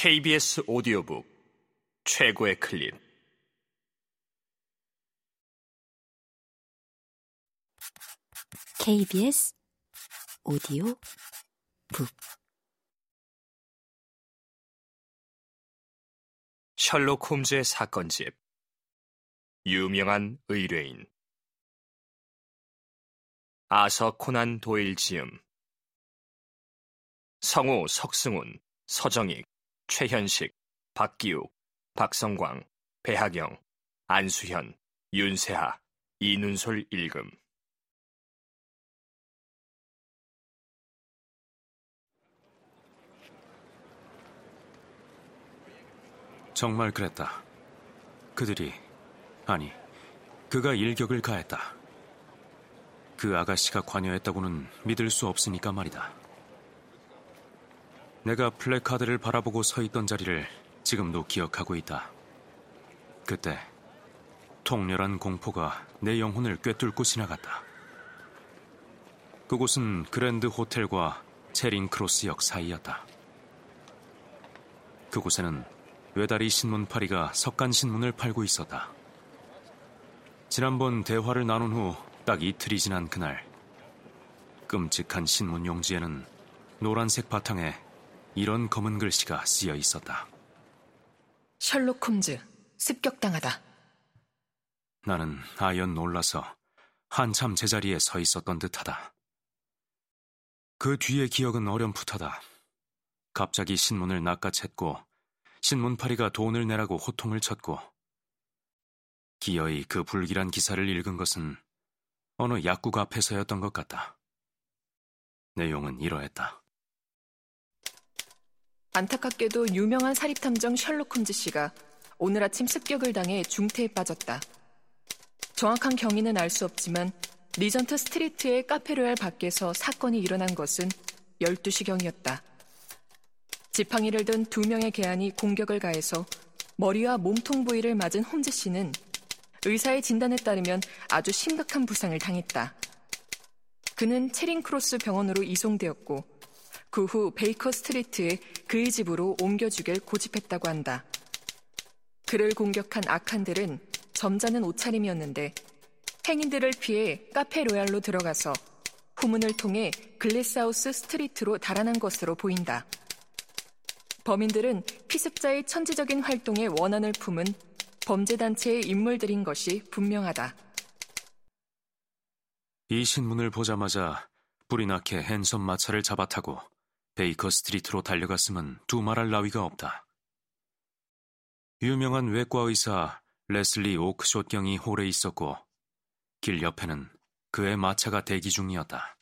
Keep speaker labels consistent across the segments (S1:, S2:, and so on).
S1: KBS 오디오북 최고의 클립.
S2: KBS 오디오 북.
S1: 셜록 홈즈의 사건집. 유명한 의뢰인. 아서 코난 도일 지음. 성우 석승훈, 서정익, 최현식, 박기욱, 박성광, 배하경, 안수현, 윤세하, 이눈솔 일금
S3: 정말 그랬다. 그들이, 아니, 그가 일격을 가했다. 그 아가씨가 관여했다고는 믿을 수 없으니까 말이다. 내가 플래카드를 바라보고 서 있던 자리를 지금도 기억하고 있다. 그때 통렬한 공포가 내 영혼을 꿰뚫고 지나갔다. 그곳은 그랜드 호텔과 체링 크로스역 사이였다. 그곳에는 외다리 신문파리가 석간 신문을 팔고 있었다. 지난번 대화를 나눈 후 딱 이틀이 지난 그날 끔찍한 신문 용지에는 노란색 바탕에 이런 검은 글씨가 쓰여 있었다.
S4: 셜록 홈즈, 습격당하다.
S3: 나는 아연 놀라서 한참 제자리에 서 있었던 듯하다. 그 뒤의 기억은 어렴풋하다. 갑자기 신문을 낚아챘고 신문팔이가 돈을 내라고 호통을 쳤고 기어이 그 불길한 기사를 읽은 것은 어느 약국 앞에서였던 것 같다. 내용은 이러했다.
S4: 안타깝게도 유명한 사립탐정 셜록 홈즈 씨가 오늘 아침 습격을 당해 중태에 빠졌다. 정확한 경위는 알 수 없지만 리전트 스트리트의 카페로얄 밖에서 사건이 일어난 것은 12시경이었다. 지팡이를 든 두 명의 괴한이 공격을 가해서 머리와 몸통 부위를 맞은 홈즈 씨는 의사의 진단에 따르면 아주 심각한 부상을 당했다. 그는 채링크로스 병원으로 이송되었고 그 후 베이커 스트리트에 그의 집으로 옮겨주길 고집했다고 한다. 그를 공격한 악한들은 점잖은 옷차림이었는데 행인들을 피해 카페 로얄로 들어가서 후문을 통해 글래스하우스 스트리트로 달아난 것으로 보인다. 범인들은 피습자의 천재적인 활동에 원한을 품은 범죄단체의 인물들인 것이 분명하다.
S3: 이 신문을 보자마자 부리나케 핸섬 마차를 잡아타고 베이커 스트리트로 달려갔음은 두말할 나위가 없다. 유명한 외과 의사 레슬리 오크숏 경이 홀에 있었고 길 옆에는 그의 마차가 대기 중이었다.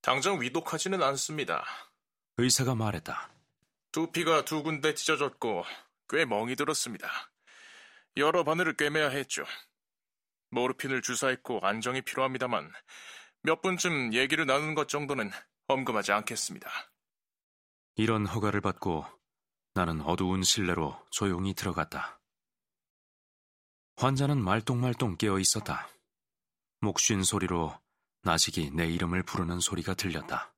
S5: 당장 위독하지는 않습니다.
S3: 의사가 말했다.
S5: 두피가 두 군데 찢어졌고 꽤 멍이 들었습니다. 여러 바늘을 꿰매야 했죠. 모르핀을 주사했고 안정이 필요합니다만 몇 분쯤 얘기를 나누는 것 정도는 언금하지 않겠습니다.
S3: 이런 허가를 받고 나는 어두운 실내로 조용히 들어갔다. 환자는 말똥말똥 깨어 있었다. 목쉰 소리로 나식이 내 이름을 부르는 소리가 들렸다.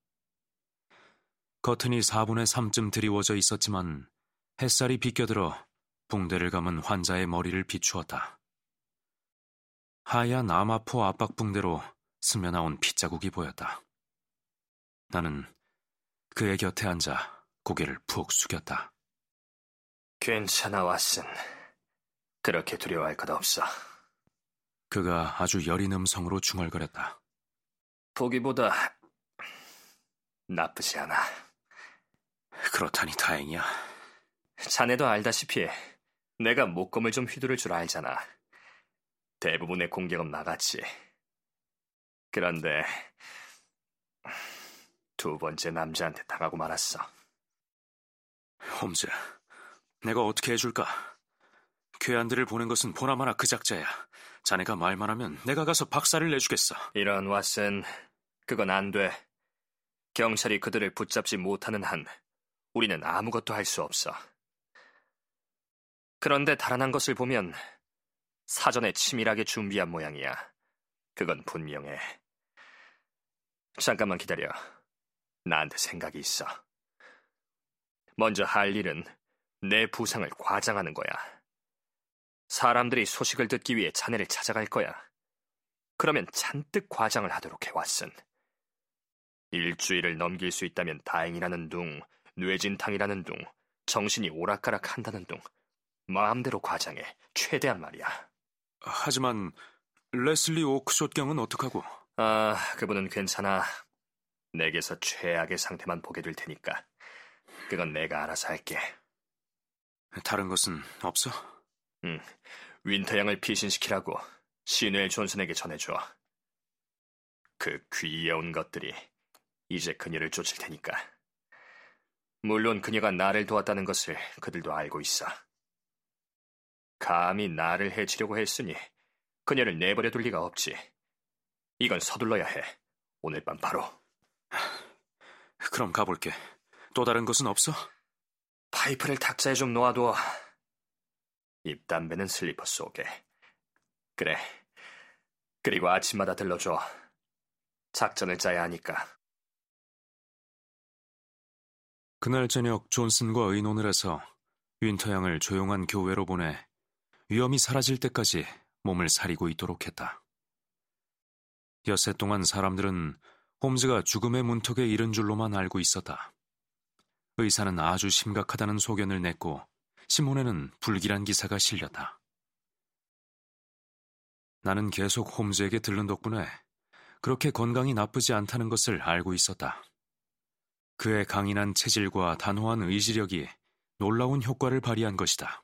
S3: 커튼이 4분의 3쯤 드리워져 있었지만 햇살이 비껴들어 붕대를 감은 환자의 머리를 비추었다. 하얀 아마포 압박 붕대로 스며나온 핏자국이 보였다. 나는 그의 곁에 앉아 고개를 푹 숙였다.
S1: 괜찮아 왓슨 그렇게 두려워할 것 없어
S3: 그가 아주 여린 음성으로 중얼거렸다.
S1: 보기보다 나쁘지 않아
S3: 그렇다니 다행이야.
S1: 자네도 알다시피 내가 목검을 좀 휘두를 줄 알잖아 대부분의 공격은 나갔지 그런데 두 번째 남자한테 당하고 말았어
S3: 홈즈, 내가 어떻게 해줄까? 괴한들을 보낸 것은 보나마나 그 작자야. 자네가 말만 하면 내가 가서 박살을 내주겠어.
S1: 이런 왓슨 그건 안 돼. 경찰이 그들을 붙잡지 못하는 한 우리는 아무것도 할 수 없어. 그런데 달아난 것을 보면 사전에 치밀하게 준비한 모양이야. 그건 분명해. 잠깐만 기다려. 나한테 생각이 있어. 먼저 할 일은 내 부상을 과장하는 거야. 사람들이 소식을 듣기 위해 자네를 찾아갈 거야. 그러면 잔뜩 과장을 하도록 해왔음. 일주일을 넘길 수 있다면 다행이라는 둥, 뇌진탕이라는 둥, 정신이 오락가락 한다는 둥, 마음대로 과장해, 최대한 말이야.
S3: 하지만 레슬리 오크숏경은 어떡하고?
S1: 아, 그분은 괜찮아. 내게서 최악의 상태만 보게 될 테니까. 그건 내가 알아서 할게.
S3: 다른 것은 없어?
S1: 응, 윈터 양을 피신시키라고 신웰 존슨에게 전해줘. 그 귀여운 것들이 이제 그녀를 쫓을 테니까. 물론 그녀가 나를 도왔다는 것을 그들도 알고 있어. 감히 나를 해치려고 했으니 그녀를 내버려 둘 리가 없지. 이건 서둘러야 해. 오늘 밤 바로.
S3: 그럼 가볼게. 또 다른 것은 없어?
S1: 파이프를 탁자에 좀 놓아둬. 입담배는 슬리퍼 속에. 그래. 그리고 아침마다 들러줘. 작전을 짜야 하니까.
S3: 그날 저녁 존슨과 의논을 해서 윈터 양을 조용한 교외로 보내 위험이 사라질 때까지 몸을 사리고 있도록 했다. 엿새 동안 사람들은 홈즈가 죽음의 문턱에 이른 줄로만 알고 있었다. 의사는 아주 심각하다는 소견을 냈고 신문에는 불길한 기사가 실렸다. 나는 계속 홈즈에게 들른 덕분에 그렇게 건강이 나쁘지 않다는 것을 알고 있었다. 그의 강인한 체질과 단호한 의지력이 놀라운 효과를 발휘한 것이다.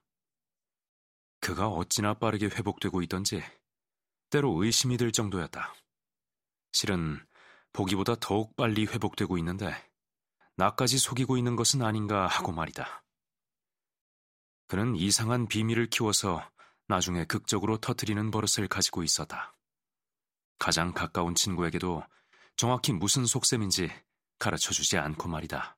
S3: 그가 어찌나 빠르게 회복되고 있던지 때로 의심이 들 정도였다. 실은 보기보다 더욱 빨리 회복되고 있는데 나까지 속이고 있는 것은 아닌가 하고 말이다. 그는 이상한 비밀을 키워서 나중에 극적으로 터트리는 버릇을 가지고 있었다. 가장 가까운 친구에게도 정확히 무슨 속셈인지 가르쳐 주지 않고 말이다.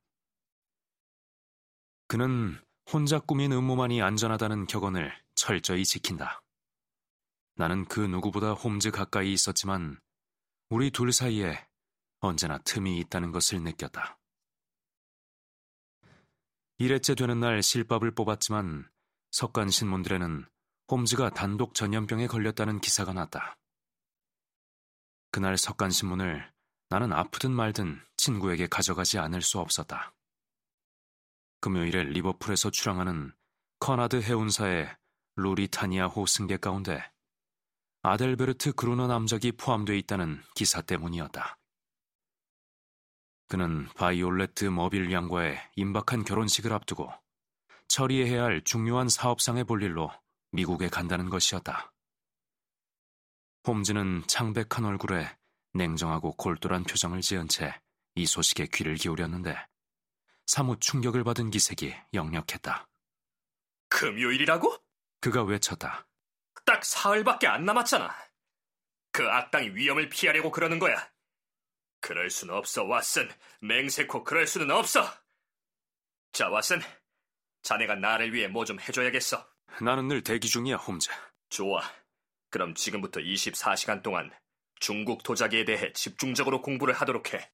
S3: 그는 혼자 꾸민 음모만이 안전하다는 격언을 철저히 지킨다. 나는 그 누구보다 홈즈 가까이 있었지만 우리 둘 사이에 언제나 틈이 있다는 것을 느꼈다. 일회째 되는 날 실밥을 뽑았지만 석간 신문들에는 홈즈가 단독 전염병에 걸렸다는 기사가 났다. 그날 석간 신문을 나는 아프든 말든 친구에게 가져가지 않을 수 없었다. 금요일에 리버풀에서 출항하는 커나드 해운사의 루리타니아 호 승객 가운데 아델베르트 그루너 남작이 포함되어 있다는 기사 때문이었다. 그는 바이올레트 머빌 양과의 임박한 결혼식을 앞두고 처리해야 할 중요한 사업상의 볼일로 미국에 간다는 것이었다. 홈즈는 창백한 얼굴에 냉정하고 골똘한 표정을 지은 채 이 소식에 귀를 기울였는데 사뭇 충격을 받은 기색이 역력했다.
S1: 금요일이라고?
S3: 그가 외쳤다.
S1: 딱 사흘밖에 안 남았잖아. 그 악당이 위험을 피하려고 그러는 거야. 그럴 수는 없어, 왓슨. 맹세코 그럴 수는 없어. 자, 왓슨. 자네가 나를 위해 뭐 좀 해줘야겠어.
S3: 나는 늘 대기 중이야, 홈즈.
S1: 좋아. 그럼 지금부터 24시간 동안 중국 도자기에 대해 집중적으로 공부를 하도록 해.